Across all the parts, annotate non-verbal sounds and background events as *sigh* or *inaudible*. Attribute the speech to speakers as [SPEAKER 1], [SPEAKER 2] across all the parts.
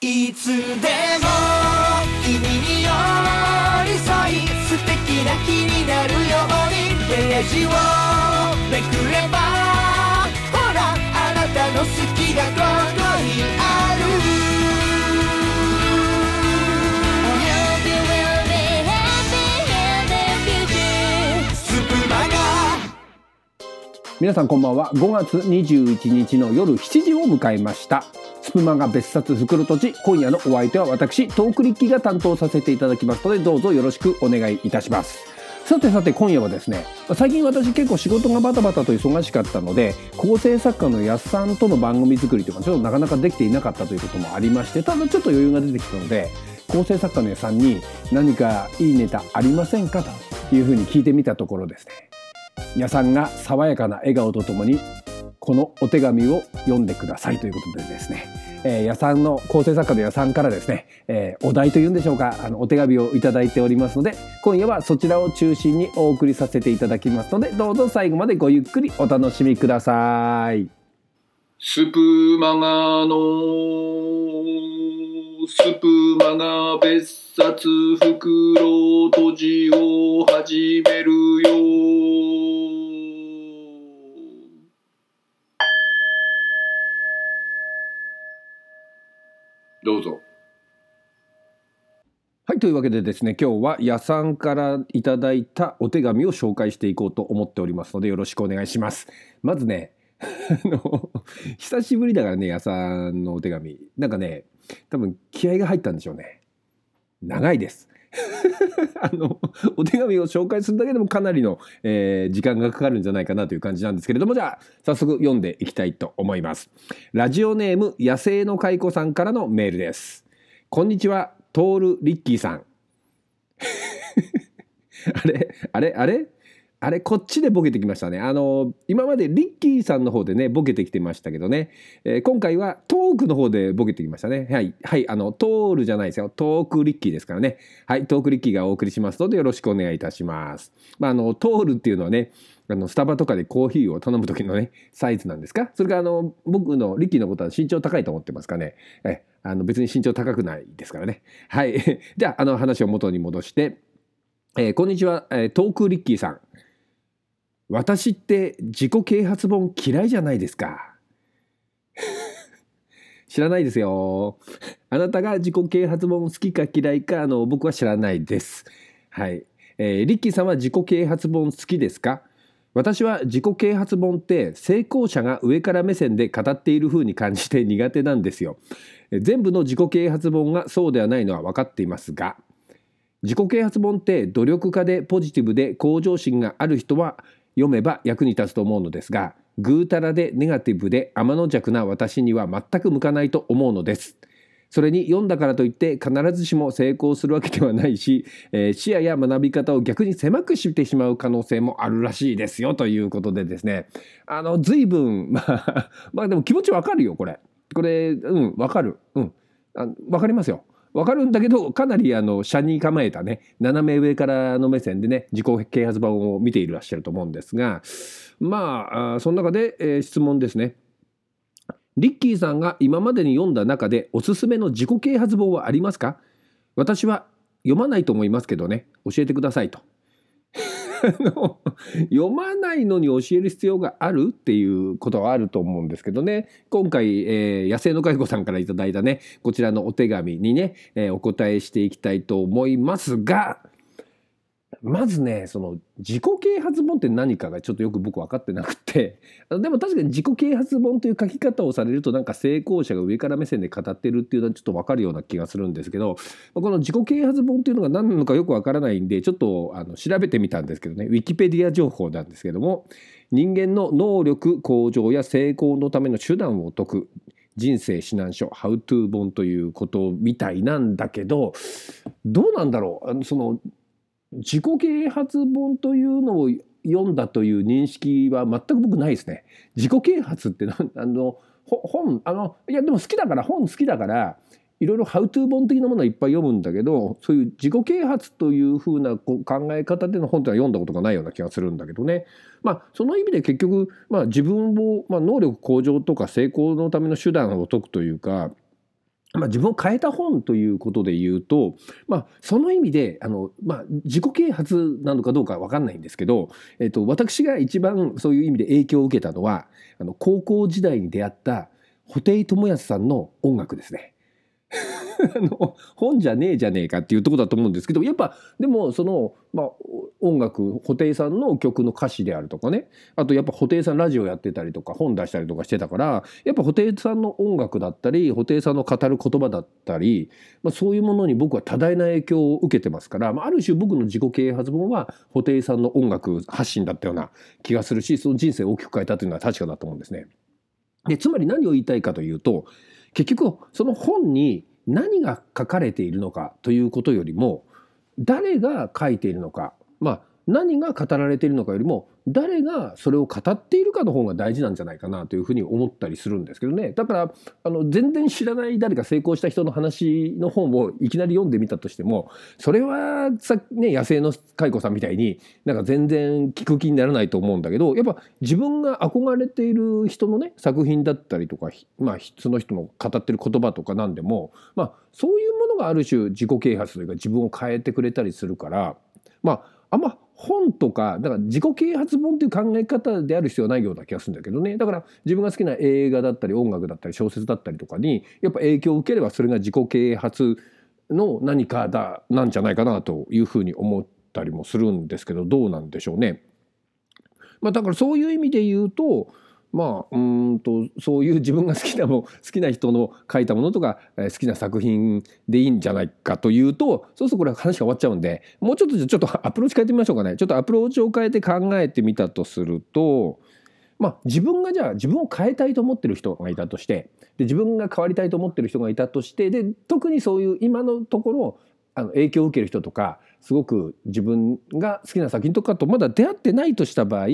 [SPEAKER 1] いつでも君に寄り添い素敵な日になるようにページをめくればほらあなたの好きがここにある
[SPEAKER 2] 皆さんこんばんは。5月21日の夜7時を迎えました。スプマガ別冊袋とじ今夜のお相手は私トークリッキーが担当させていただきますのでどうぞよろしくお願いいたします。さてさて今夜はですね最近私結構仕事がバタバタと忙しかったので構成作家の安さんとの番組作りというかちょっとなかなかできていなかったということもありましてただちょっと余裕が出てきたので構成作家の安さんに何かいいネタありませんかというふうに聞いてみたところですね。やさんが爽やかな笑顔とともにこのお手紙を読んでくださいということでですね、えー、やさんの構成作家のやさんからですね、えーお題というんでしょうかあのお手紙をいただいておりますので今夜はそちらを中心にお送りさせていただきますのでどうぞ最後までごゆっくりお楽しみください。
[SPEAKER 3] スプマガのスプマガ別冊袋閉じを始めるよどうぞ
[SPEAKER 2] はいというわけでですね今日はやさんからいただいたお手紙を紹介していこうと思っておりますのでよろしくお願いします。まずね *laughs* あの久しぶりだからねやさんのお手紙。なんかね多分気合が入ったんでしょうね。長いです。*laughs* あのお手紙を紹介するだけでもかなりの、えー時間がかかるんじゃないかなという感じなんですけれどもじゃあ早速読んでいきたいと思います。ラジオネーム野生の蚕さんからのメールです。こんにちは。トールリッキーさんあれあれあれ？あれこっちでボケてきましたね。あの今までリッキーさんの方でねボケてきてましたけどね、えー今回はトークの方でボケてきましたね。はいはいあのトールじゃないですよトークリッキーですからね。はいトークリッキーがお送りしますのでよろしくお願いいたします。まああのトールっていうのはねあのスタバとかでコーヒーを頼む時のね *laughs* サイズなんですか？それからあの僕のリッキーのことは身長高いと思ってますかね？えあの別に身長高くないですからね。はい。*laughs* じゃああの話を元に戻して、えーこんにちは、えートークリッキーさん。私って自己啓発本嫌いじゃないですか。*laughs* 知らないですよ。あなたが自己啓発本好きか嫌いかあの僕は知らないです。はい、えーリッキーさんは自己啓発本好きですか？私は自己啓発本って成功者が上から目線で語っている風に感じて苦手なんですよ全部の自己啓発本がそうではないのは分かっていますが自己啓発本って努力家でポジティブで向上心がある人は読めば役に立つと思うのですがぐうたらでネガティブで天の弱な私には全く向かないと思うのです。それに読んだからといって必ずしも成功するわけではないし、えー視野や学び方を逆に狭くしてしまう可能性もあるらしいですよということでですね。あの随分 *laughs* まあまあでも気持ちわかるよこれ。これうんわかる。うん。わかりますよ。わかるんだけどかなりあの車に構えたね斜め上からの目線でね自己啓発本を見ていらっしゃると思うんですがまああその中で、えー質問ですね。リッキーさんが今までに読んだ中でおすすめの自己啓発本はありますか？私は読まないと思いますけどね。教えてくださいと。*laughs* 読まないのに教える必要があるっていうことはあると思うんですけどね。今回、えー野生の介護さんからいただいたねこちらのお手紙にね、えーお答えしていきたいと思いますがまずねその自己啓発本って何かがちょっとよく僕分かってなくて。*laughs* でも確かに自己啓発本という書き方をされるとなんか成功者が上から目線で語ってるっていうのはちょっと分かるような気がするんですけどこの自己啓発本っていうのが何なのかよく分からないんでちょっとあの調べてみたんですけどね。ウィキペディア情報なんですけども人間の能力向上や成功のための手段を解く人生指南書「How to 本」ということみたいなんだけどどうなんだろう？あのその自己啓発本というのを読んだという認識は全く僕ないですね。自己啓発って *laughs* あの本あのいやでも好きだから本好きだからいろいろハウトゥー本的なものはいっぱい読むんだけどそういう自己啓発というふうなこう考え方での本ってのは読んだことがないような気がするんだけどね。まあその意味で結局、まあ、自分を、まあ、能力向上とか成功のための手段を解くというかまあ、自分を変えた本ということで言うと、まあ、その意味であの、まあ、自己啓発なのかどうか分かんないんですけど、えっと、私が一番そういう意味で影響を受けたのはあの高校時代に出会った布袋寅泰さんの音楽ですね。*laughs* あの本じゃねえじゃねえかっていうとこだと思うんですけどやっぱでもその、まあ、音楽布袋さんの曲の歌詞であるとかねあとやっぱ布袋さんラジオやってたりとか本出したりとかしてたからやっぱ布袋さんの音楽だったり布袋さんの語る言葉だったり、まあ、そういうものに僕は多大な影響を受けてますから、まあ、ある種僕の自己啓発本は布袋さんの音楽発信だったような気がするしその人生を大きく変えたというのは確かだと思うんですね。でつまり何を言いたいかというと結局その本に何が書かれているのかということよりも誰が書いているのか。まあ何が語られているのかよりも誰がそれを語っているかの方が大事なんじゃないかなというふうに思ったりするんですけどね。だからあの全然知らない誰か成功した人の話の本をいきなり読んでみたとしてもそれはさ、ね、野生の蚕さんみたいになんか全然聞く気にならないと思うんだけどやっぱ自分が憧れている人のね作品だったりとか、まあ、その人の語ってる言葉とかなんでも、まあ、そういうものがある種自己啓発というか自分を変えてくれたりするからまああんま本とかだから自己啓発本っていう考え方である必要はないような気がするんだけどねだから自分が好きな映画だったり音楽だったり小説だったりとかにやっぱ影響を受ければそれが自己啓発の何かだなんじゃないかなというふうに思ったりもするんですけどどうなんでしょうね。まあ、だからそういう意味で言うとまあうんとそういう自分が好きなも *laughs* 好きな人の書いたものとか、えー好きな作品でいいんじゃないかというとそうするとこれ話が終わっちゃうんでもうちょっとちょっとアプローチ変えてみましょうかね。ちょっとアプローチを変えて考えてみたとするとまあ自分がじゃあ自分を変えたいと思ってる人がいたとしてで自分が変わりたいと思ってる人がいたとしてで特にそういう今のところあの影響を受ける人とかすごく自分が好きな作品とかとまだ出会ってないとした場合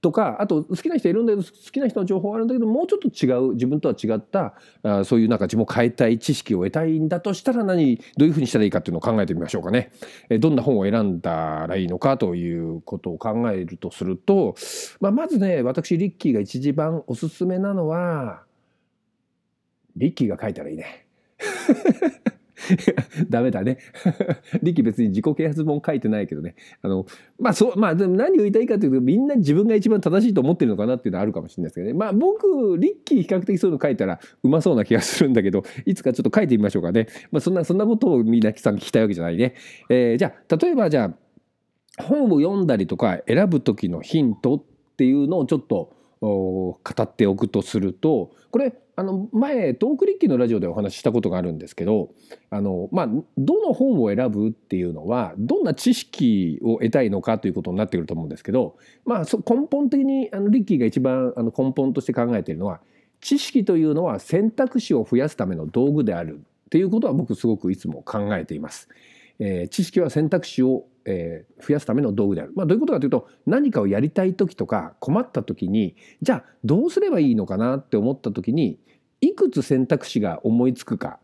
[SPEAKER 2] とかあと好きな人いるんだけど好きな人の情報はあるんだけどもうちょっと違う自分とは違ったあそういうなんか自分を変えたい知識を得たいんだとしたら何どういうふうにしたらいいかっていうのを考えてみましょうかね。えどんな本を選んだらいいのかということを考えるとすると、まあ、まずね私リッキーが一番おすすめなのはリッキーが書いたらいいね。*laughs* ダメだね。*laughs* リキ別に自己啓発本書いてないけどね。あの、まあそう、まあでも何を言いたいかというと、みんな自分が一番正しいと思ってるのかなっていうのはあるかもしれないですけどね。まあ僕、リッキー比較的そういうの書いたらうまそうな気がするんだけど、*laughs* いつかちょっと書いてみましょうかね。まあそんな、そんなことをみんなさん聞きたいわけじゃないね。えーじゃあ、例えばじゃあ、本を読んだりとか選ぶ時のヒントっていうのをちょっと語っておくとするとこれあの前トークリッキーのラジオでお話ししたことがあるんですけどあの、まあ、どの本を選ぶっていうのはどんな知識を得たいのかということになってくると思うんですけど、まあ、根本的にあのリッキーが一番あの根本として考えているのは知識というのは選択肢を増やすための道具であるっていうことは僕すごくいつも考えています。えー知識は選択肢を、えー増やすための道具である。まあ、どういうことかというと何かをやりたい時とか困った時にじゃあどうすればいいのかなって思った時にいくつ選択肢が思いつくか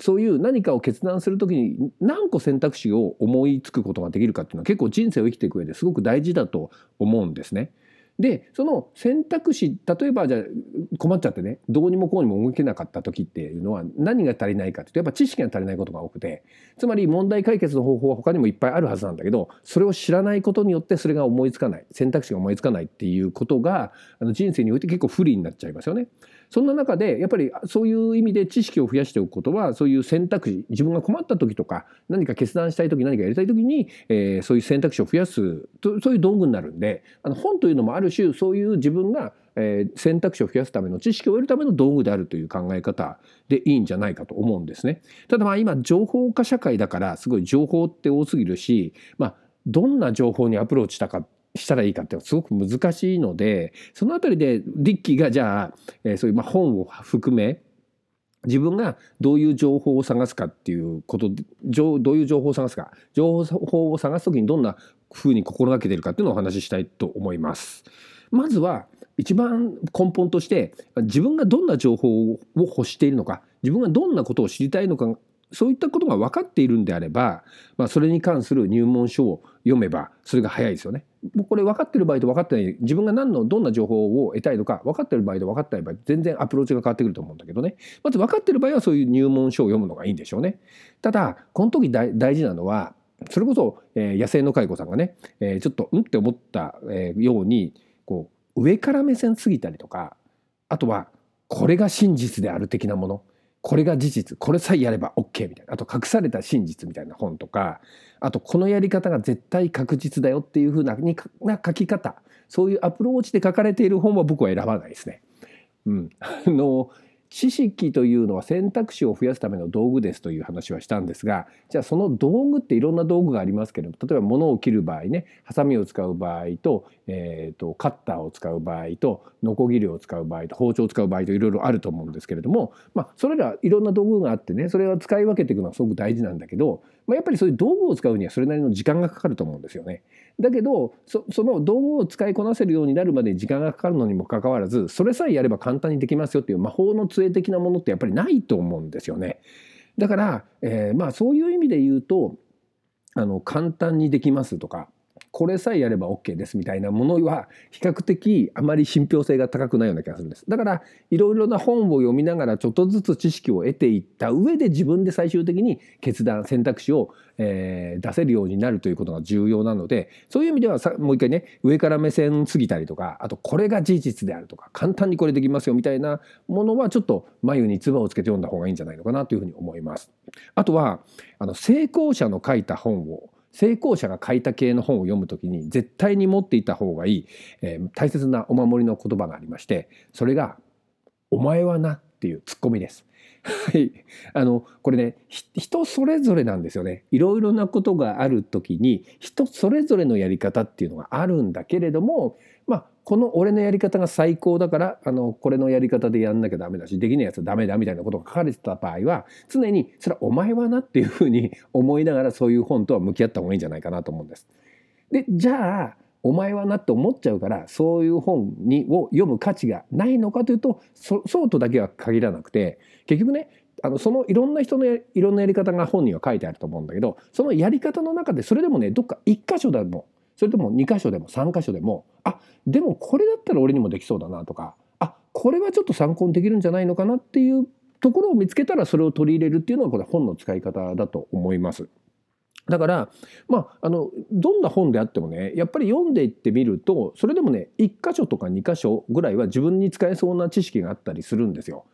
[SPEAKER 2] そういう何かを決断する時に何個選択肢を思いつくことができるかっていうのは結構人生を生きていく上ですごく大事だと思うんですね。でその選択肢例えばじゃ困っちゃってねどうにもこうにも動けなかった時っていうのは何が足りないかっていうとやっぱ知識が足りないことが多くてつまり問題解決の方法は他にもいっぱいあるはずなんだけどそれを知らないことによってそれが思いつかない選択肢が思いつかないっていうことがあの人生において結構不利になっちゃいますよね。そんな中でやっぱりそういう意味で知識を増やしておくことはそういう選択肢自分が困った時とか何か決断したい時何かやりたい時に、えーそういう選択肢を増やすとそういう道具になるんであの本というのもある種そういう自分が、えー選択肢を増やすための知識を得るための道具であるという考え方でいいんじゃないかと思うんですね。ただまあ今情報化社会だからすごい情報って多すぎるし、まあ、どんな情報にアプローチしたかしたらいいかってすごく難しいのでそのあたりでリッキーがじゃあ、えーそういうまあ本を含め自分がどういう情報を探すかっていうことどういう情報を探すか情報を探す時にどんなふうに心がけてるかっていうのをお話ししたいと思います。まずは一番根本として自分がどんな情報を欲しているのか自分がどんなことを知りたいのかそういったことが分かっているんであれば、まあ、それに関する入門書を読めばそれが早いですよね。もうこれ分かってる場合と分かってない自分が何のどんな情報を得たいのか分かってる場合と分かってない場合全然アプローチが変わってくると思うんだけどねまず分かってる場合はそういう入門書を読むのがいいんでしょうね。ただこの時大事なのはそれこそ、えー野生の蚕さんがね、えーちょっとうんって思った、えーようにこう上から目線すぎたりとかあとはこれが真実である的なものこれが事実これさえやれば OK みたいな。あと隠された真実みたいな本とかあとこのやり方が絶対確実だよっていう風なな書き方。そういうアプローチで書かれている本は僕は選ばないですね。うん、あの知識というのは選択肢を増やすための道具ですという話はしたんですがじゃあその道具っていろんな道具がありますけれども例えば物を切る場合ねハサミを使う場合と,、えーとカッターを使う場合とノコギリを使う場合と包丁を使う場合といろいろあると思うんですけれども、まあ、それらいろんな道具があってねそれは使い分けていくのはすごく大事なんだけど、まあ、やっぱりそういう道具を使うにはそれなりの時間がかかると思うんですよね。だけどそその道具を使いこなせるようになるまで時間がかかるのにもかかわらずそれさえやれば簡単にできますよっていう魔法の杖的なものってやっぱりないと思うんですよね。だから、えーまあそういう意味で言うとあの簡単にできますとかこれさえやれば OK ですみたいなものは比較的あまり信憑性が高くないような気がするんです。だからいろいろな本を読みながらちょっとずつ知識を得ていった上で自分で最終的に決断選択肢を、えー出せるようになるということが重要なのでそういう意味ではさもう一回ね上から目線すぎたりとかあとこれが事実であるとか簡単にこれできますよみたいなものはちょっと眉に唾をつけて読んだ方がいいんじゃないのかなというふうに思います。あとはあの成功者の書いた本を成功者が書いた系の本を読むときに絶対に持っていた方がいい、えー大切なお守りの言葉がありましてそれが「お前はな」っていうツッコミです。*laughs* はい、あのこれね人それぞれなんですよねいろいろなことがある時に人それぞれのやり方っていうのがあるんだけれどもまあこの俺のやり方が最高だからあのこれのやり方でやんなきゃダメだしできないやつはダメだみたいなことが書かれてた場合は常にそれはお前はなっていうふうに思いながらそういう本とは向き合った方がいいんじゃないかなと思うんです。でじゃあお前はなって思っちゃうからそういう本にを読む価値がないのかというとそうとだけは限らなくて結局ねあのそのいろんな人のいろんなやり方が本には書いてあると思うんだけどそのやり方の中でそれでもねどっか1箇所でもそれとも2箇所でも3箇所でもあでもこれだったら俺にもできそうだなとかあこれはちょっと参考にできるんじゃないのかなっていうところを見つけたらそれを取り入れるっていうのがこれ本の使い方だと思います。だからまああのどんな本であってもねやっぱり読んでいってみるとそれでもね1箇所とか2箇所ぐらいは自分に使えそうな知識があったりするんですよ。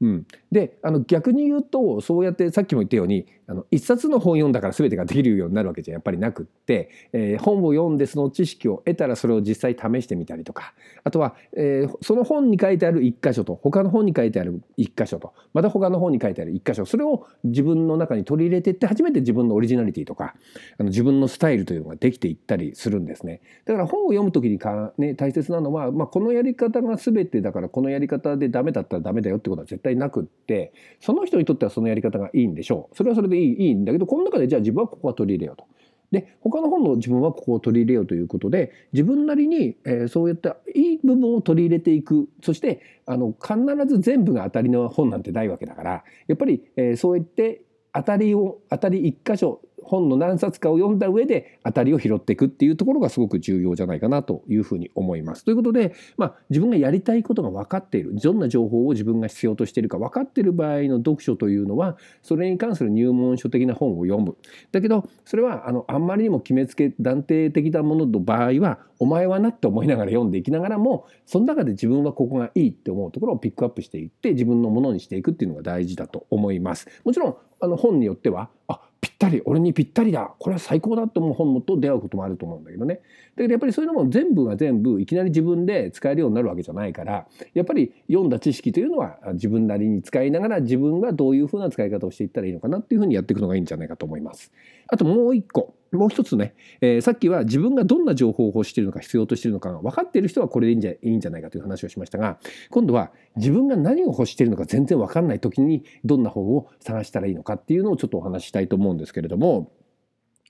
[SPEAKER 2] うん、であの逆に言うとそうやってさっきも言ったようにあの一冊の本読んだから全てができるようになるわけじゃやっぱりなくって、えー本を読んでその知識を得たらそれを実際試してみたりとか。あとは、えーその本に書いてある1箇所と他の本に書いてある1箇所とまた他の本に書いてある1箇所それを自分の中に取り入れていって初めて自分のオリジナリティとかあの自分のスタイルというのができていったりするんですね。だから本を読む時にか、ね、大切なのは、まあ、このやり方が全てだからこのやり方でダメだったらダメだよってことは絶対なくってその人にとってはそのやり方がいいんでしょう。それはそれでいいいいんだけどこの中でじゃあ自分はここは取り入れようと。で他の本の自分はここを取り入れようということで自分なりに、えーそういったいい部分を取り入れていくそしてあの必ず全部が当たりの本なんてないわけだからやっぱり、えーそうやって当たりを当たり一箇所本の何冊かを読んだ上で当たりを拾っていくっていうところがすごく重要じゃないかなというふうに思います。ということで、まあ、自分がやりたいことが分かっているどんな情報を自分が必要としているか分かっている場合の読書というのはそれに関する入門書的な本を読む。だけどそれはあのあんまりにも決めつけ断定的なものの場合はお前はなって思いながら読んでいきながらもその中で自分はここがいいって思うところをピックアップしていって自分のものにしていくっていうのが大事だと思います。もちろんあの本によってはあったり俺にぴったりだ。これは最高だと思う本と出会うこともあると思うんだけどね。だけどやっぱりそういうのも全部が全部いきなり自分で使えるようになるわけじゃないからやっぱり読んだ知識というのは自分なりに使いながら自分がどういうふうな使い方をしていったらいいのかなっていうふうにやっていくのがいいんじゃないかと思います。あともう一個。もう一つね、えーさっきは自分がどんな情報を欲しているのか必要としているのかが分かっている人はこれでいいんじゃいいんじゃないかという話をしましたが今度は自分が何を欲しているのか全然分かんない時にどんな本を探したらいいのかっていうのをちょっとお話ししたいと思うんですけれども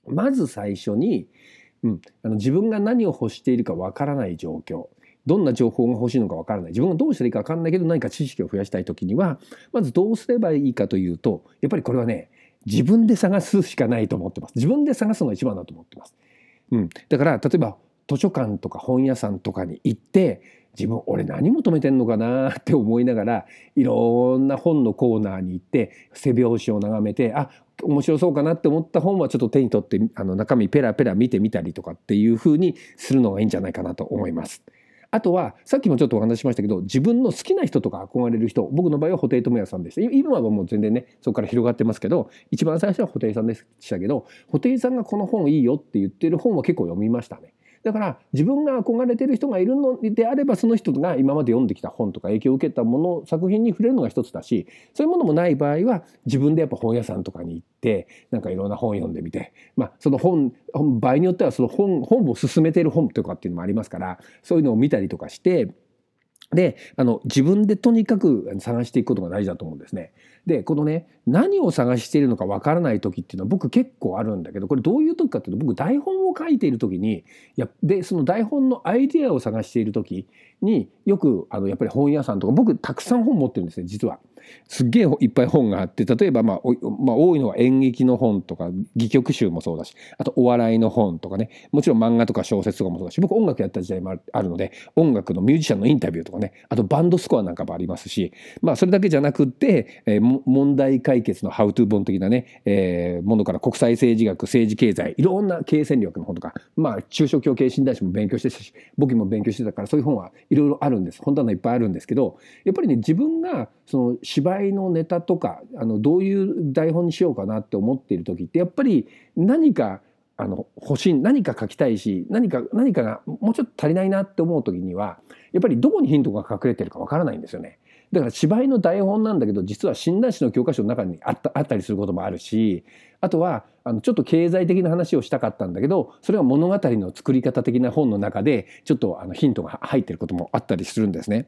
[SPEAKER 2] まず最初に、うん、あの自分が何を欲しているか分からない状況どんな情報が欲しいのか分からない自分がどうしたらいいか分からないけど何か知識を増やしたい時にはまずどうすればいいかというとやっぱりこれはね自分で探すしかないと思ってます。自分で探すのが一番だと思ってます、うん、だから例えば図書館とか本屋さんとかに行って自分俺何求めてんのかなって思いながらいろんな本のコーナーに行って背表紙を眺めてあ面白そうかなって思った本はちょっと手に取ってあの中身ペラペラ見てみたりとかっていう風にするのがいいんじゃないかなと思います。あとはさっきもちょっとお話ししましたけど自分の好きな人とか憧れる人僕の場合は布袋寅泰さんでした今はもう全然ねそこから広がってますけど一番最初は布袋さんでしたけど布袋さんがこの本いいよって言ってる本は結構読みましたね。だから自分が憧れてる人がいるのであればその人が今まで読んできた本とか影響を受けたもの作品に触れるのが一つだしそういうものもない場合は自分でやっぱ本屋さんとかに行ってなんかいろんな本読んでみてまあその本場合によってはその本本を進めている本とかっていうのもありますからそういうのを見たりとかしてであの自分でとにかく探していくことが大事だと思うんですね。でこのね何を探しているのかわからない時っていうのは僕結構あるんだけどこれどういう時かっていうと僕台本を書いている時にいやでその台本のアイデアを探している時によくあのやっぱり本屋さんとか僕たくさん本持ってるんですね実は。すっげえいっぱい本があって例えば、まあ、まあ多いのは演劇の本とか戯曲集もそうだしあとお笑いの本とかねもちろん漫画とか小説とかもそうだし僕音楽やった時代もあるので音楽のミュージシャンのインタビューとかねあとバンドスコアなんかもありますしまあそれだけじゃなくって、えー問題解決のハウトゥー本的なね、えーものから国際政治学政治経済いろんな経営戦略の本とかまあ中小企業経営診断士も勉強してたし僕も勉強してたからそういう本はいろいろあるんです本棚いっぱいあるんですけどやっぱりね自分がその芝居のネタとかあのどういう台本にしようかなって思っている時ってやっぱり何かあの欲しい何か書きたいし何か何かがもうちょっと足りないなって思う時にはやっぱりどこにヒントが隠れてるかわからないんですよね。だから芝居の台本なんだけど実は診断士の教科書の中にあったあったりすることもあるしあとはあのちょっと経済的な話をしたかったんだけどそれは物語の作り方的な本の中でちょっとあのヒントが入ってることもあったりするんですね。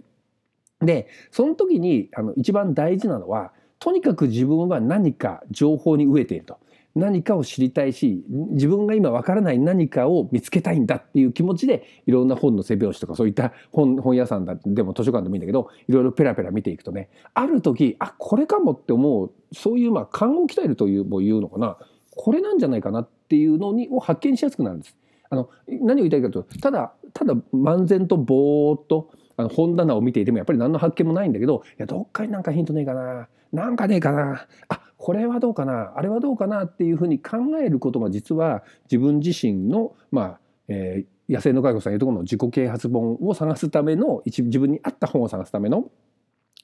[SPEAKER 2] でその時にあの一番大事なのはとにかく自分は何か情報に飢えていると何かを知りたいし自分が今わからない何かを見つけたいんだっていう気持ちでいろんな本の背表紙とかそういった本本屋さんだでも図書館でもいいんだけどいろいろペラペラ見ていくとねある時あこれかもって思うそういうまあ勘を鍛えるというも言うのかなこれなんじゃないかなっていうのにを発見しやすくなるんです。あの何を言いたいかというとただただ漫然とぼーっとあの本棚を見ていてもやっぱり何の発見もないんだけどいやどっかになんかヒントねえかななんかねえかなあこれはどうかなあれはどうかなっていうふうに考えることが実は自分自身のまあ、えー野生の介護さんいうところの自己啓発本を探すための一自分に合った本を探すための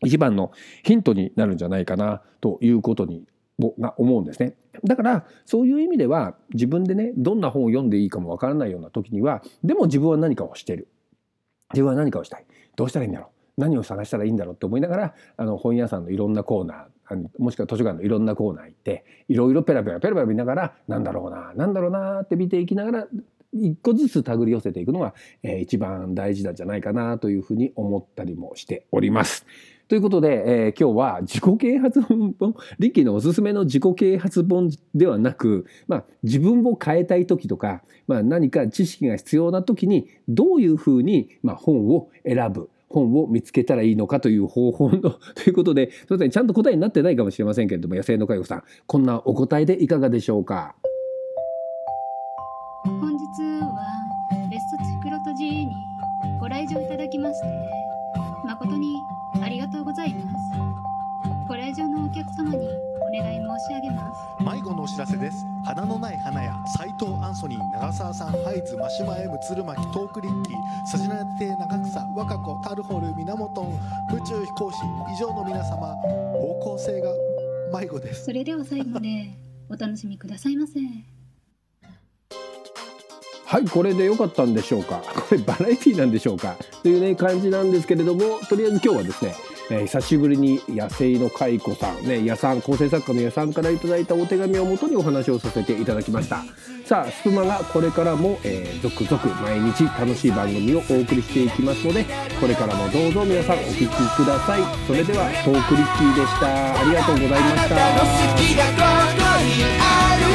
[SPEAKER 2] 一番のヒントになるんじゃないかなということにが思うんですね。だからそういう意味では自分でねどんな本を読んでいいかもわからないような時にはでも自分は何かをしてる。自分は何かをしたい。どうしたらいいんだろう。何を探したらいいんだろうって思いながらあの本屋さんのいろんなコーナーもしくは図書館のいろんなコーナー行っていろいろペラペラペラペラ見ながらなんだろうななんだろうなって見ていきながら一個ずつ手繰り寄せていくのが、えー一番大事なんじゃないかなというふうに思ったりもしております。ということで、えー今日は自己啓発本リッキーのおすすめの自己啓発本ではなく、まあ、自分を変えたい時とか、まあ、何か知識が必要な時にどういうふうに、まあ、本を選ぶ本を見つけたらいいのかという方法の *laughs* ということでそれちゃんと答えになってないかもしれませんけれども野生の介護さん。こんなお答えでいかがでしょうか？
[SPEAKER 4] らせです。花のない花や斎藤アンソニー長澤さんハイズマシュマエム鶴巻トークリッキーサジナテ長草若子タルホル源宇宙飛行士以上の皆様方向性が迷子です。
[SPEAKER 5] それでは最後までお楽しみくださいませ。
[SPEAKER 2] はいこれで良かったんでしょうか？*laughs* これバラエティなんでしょうか？というね感じなんですけれどもとりあえず今日はですね、えー久しぶりに野生の蚕さんね野さん構成作家の野さんからいただいたお手紙をもとにお話をさせていただきました。さあスプマがこれからも、えー続々毎日楽しい番組をお送りしていきますのでこれからもどうぞ皆さんお聞きください。それではトークリッキーでした。ありがとうございました。